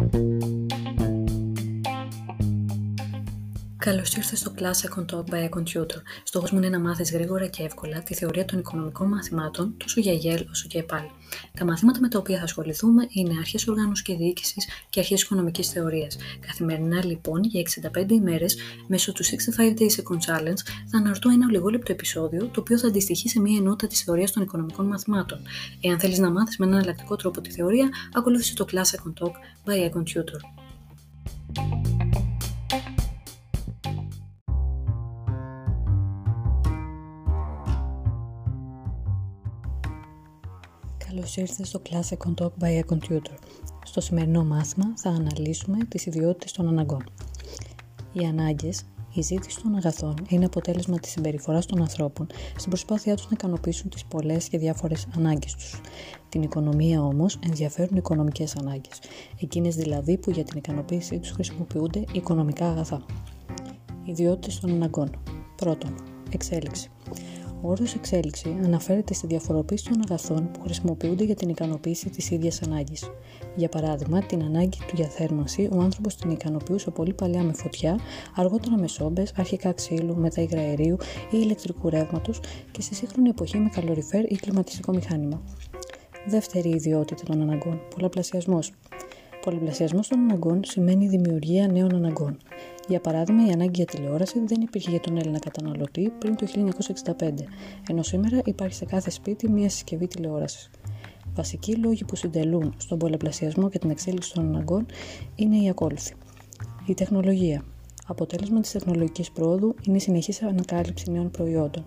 Bye. Καλώς ήρθατε στο Class Econ Talk by a Computer. Στόχος μου είναι να μάθεις γρήγορα και εύκολα τη θεωρία των οικονομικών μαθημάτων τόσο για ΓΕΛ όσο και ΕΠΑΛ. Τα μαθήματα με τα οποία θα ασχοληθούμε είναι αρχές οργάνωσης και διοίκησης και αρχές οικονομικής θεωρίας. Καθημερινά λοιπόν για 65 ημέρες μέσω του 65 Days Econ Challenge θα αναρτώ ένα λιγόλεπτο επεισόδιο το οποίο θα αντιστοιχεί σε μία ενότητα της θεωρίας των οικονομικών μαθημάτων. Εάν θέλεις να μάθεις με έναν εναλλακτικό τρόπο τη θεωρία, ακολούθησε το Class Econ Talk by a Computer. Καλώς ήρθατε στο Class Econ Talk by a Computer. Στο σημερινό μάθημα θα αναλύσουμε τις ιδιότητες των αναγκών. Οι ανάγκες, η ζήτηση των αγαθών είναι αποτέλεσμα της συμπεριφοράς των ανθρώπων στην προσπάθειά τους να ικανοποιήσουν τις πολλές και διάφορες ανάγκες τους. Την οικονομία όμως ενδιαφέρουν οι οικονομικές ανάγκες, εκείνες δηλαδή που για την ικανοποίησή τους χρησιμοποιούνται οικονομικά αγαθά. Ιδιότητες των αναγκών. Πρώτον, εξέλιξη. Ο όρος εξέλιξη αναφέρεται στη διαφοροποίηση των αγαθών που χρησιμοποιούνται για την ικανοποίηση της ίδιας ανάγκης. Για παράδειγμα, την ανάγκη του για θέρμανση, ο άνθρωπος την ικανοποιούσε πολύ παλιά με φωτιά, αργότερα με σόμπες, αρχικά ξύλου, μετά υγραερίου ή ηλεκτρικού ρεύματος και στη σύγχρονη εποχή με καλοριφέρ ή κλιματιστικό μηχάνημα. Δεύτερη ιδιότητα των αναγκών, πολλαπλασιασμός. Πολλαπλασιασμό των αναγκών σημαίνει δημιουργία νέων αναγκών. Για παράδειγμα, η ανάγκη για τηλεόραση δεν υπήρχε για τον Έλληνα καταναλωτή πριν το 1965, ενώ σήμερα υπάρχει σε κάθε σπίτι μία συσκευή τηλεόρασης. Βασικοί λόγοι που συντελούν στον πολλαπλασιασμό και την εξέλιξη των αναγκών είναι οι ακόλουθοι. Η τεχνολογία. Αποτέλεσμα της τεχνολογικής πρόοδου είναι η συνεχής ανακάλυψη νέων προϊόντων.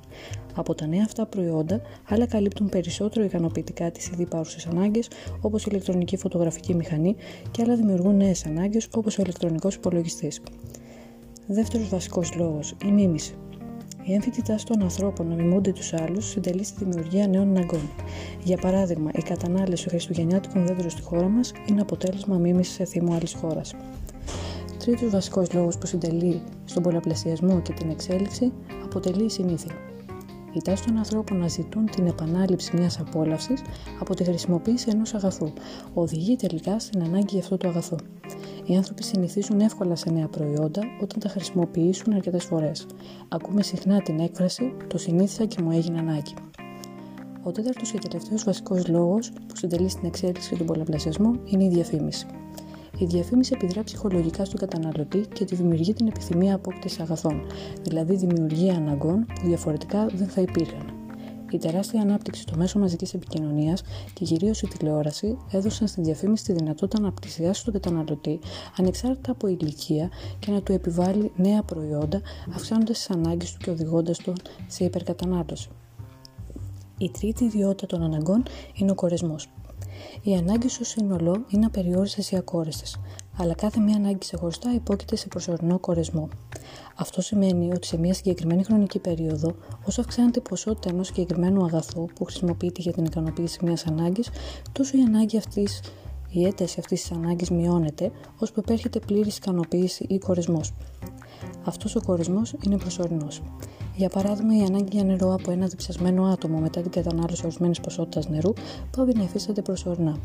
Από τα νέα αυτά προϊόντα, άλλα καλύπτουν περισσότερο ικανοποιητικά τις ήδη υπάρχουσε ανάγκες, όπως η ηλεκτρονική φωτογραφική μηχανή, και άλλα δημιουργούν νέες ανάγκες, όπως ο ηλεκτρονικός υπολογιστής. Δεύτερος βασικός λόγος, η μίμηση. Η έμφυτη τάση των ανθρώπων να μιμούνται τους άλλους συντελεί στη δημιουργία νέων αναγκών. Για παράδειγμα, η κατανάλωση χριστουγεννιάτικων δέντρων στη χώρα μας είναι αποτέλεσμα μίμησης σε θύμο άλλης χώρας. Τρίτος βασικός λόγος που συντελεί στον πολλαπλασιασμό και την εξέλιξη αποτελεί η συνήθεια. Η τάση των ανθρώπων να ζητούν την επανάληψη μιας απόλαυσης από τη χρησιμοποίηση ενός αγαθού οδηγεί τελικά στην ανάγκη για αυτό το αγαθό. Οι άνθρωποι συνηθίζουν εύκολα σε νέα προϊόντα όταν τα χρησιμοποιήσουν αρκετές φορές. Ακούμε συχνά την έκφραση Το συνήθισα και μου έγινε ανάγκη. Ο τέταρτος και τελευταίος βασικός λόγος που συντελεί στην εξέλιξη και τον πολλαπλασιασμό είναι η διαφήμιση. Η διαφήμιση επιδρά ψυχολογικά στον καταναλωτή και τη δημιουργεί την επιθυμία απόκτησης αγαθών, δηλαδή δημιουργία αναγκών που διαφορετικά δεν θα υπήρχαν. Η τεράστια ανάπτυξη στο μέσο μαζικής επικοινωνίας και κυρίως η τηλεόραση έδωσαν στη διαφήμιση τη δυνατότητα να πλησιάσει τον καταναλωτή ανεξάρτητα από ηλικία και να του επιβάλλει νέα προϊόντα, αυξάνοντας τις ανάγκες του και οδηγώντας τον σε υπερκατανάλωση. Η τρίτη ιδιότητα των αναγκών είναι ο κορεσμός. Οι ανάγκες στο σύνολο είναι απεριόριστες ή ακόρεστες, αλλά κάθε μία ανάγκη ξεχωριστά υπόκειται σε προσωρινό κορεσμό. Αυτό σημαίνει ότι σε μια συγκεκριμένη χρονική περίοδο, όσο αυξάνεται η ποσότητα ενός συγκεκριμένου αγαθού που χρησιμοποιείται για την ικανοποίηση μιας ανάγκης, τόσο η ανάγκη αυτής, η ένταση αυτής της ανάγκης μειώνεται, ώσπου επέρχεται πλήρης ικανοποίηση ή κορεσμός. Αυτός ο κορεσμό είναι προσωρινός. Για παράδειγμα, η ανάγκη για νερό από ένα διψασμένο άτομο μετά την κατανάλωση ορισμένης ποσότητας νερού πάβει να υφίσταται προσωρινά.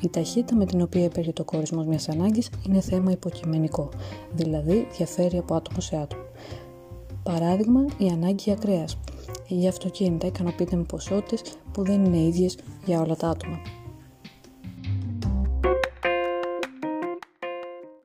Η ταχύτητα με την οποία υπέρχεται το κορισμός μιας ανάγκης είναι θέμα υποκειμενικό, δηλαδή διαφέρει από άτομο σε άτομο. Παράδειγμα, η ανάγκη για κρέας. Η για αυτοκίνητα ικανοποιείται με ποσότητες που δεν είναι ίδιες για όλα τα άτομα.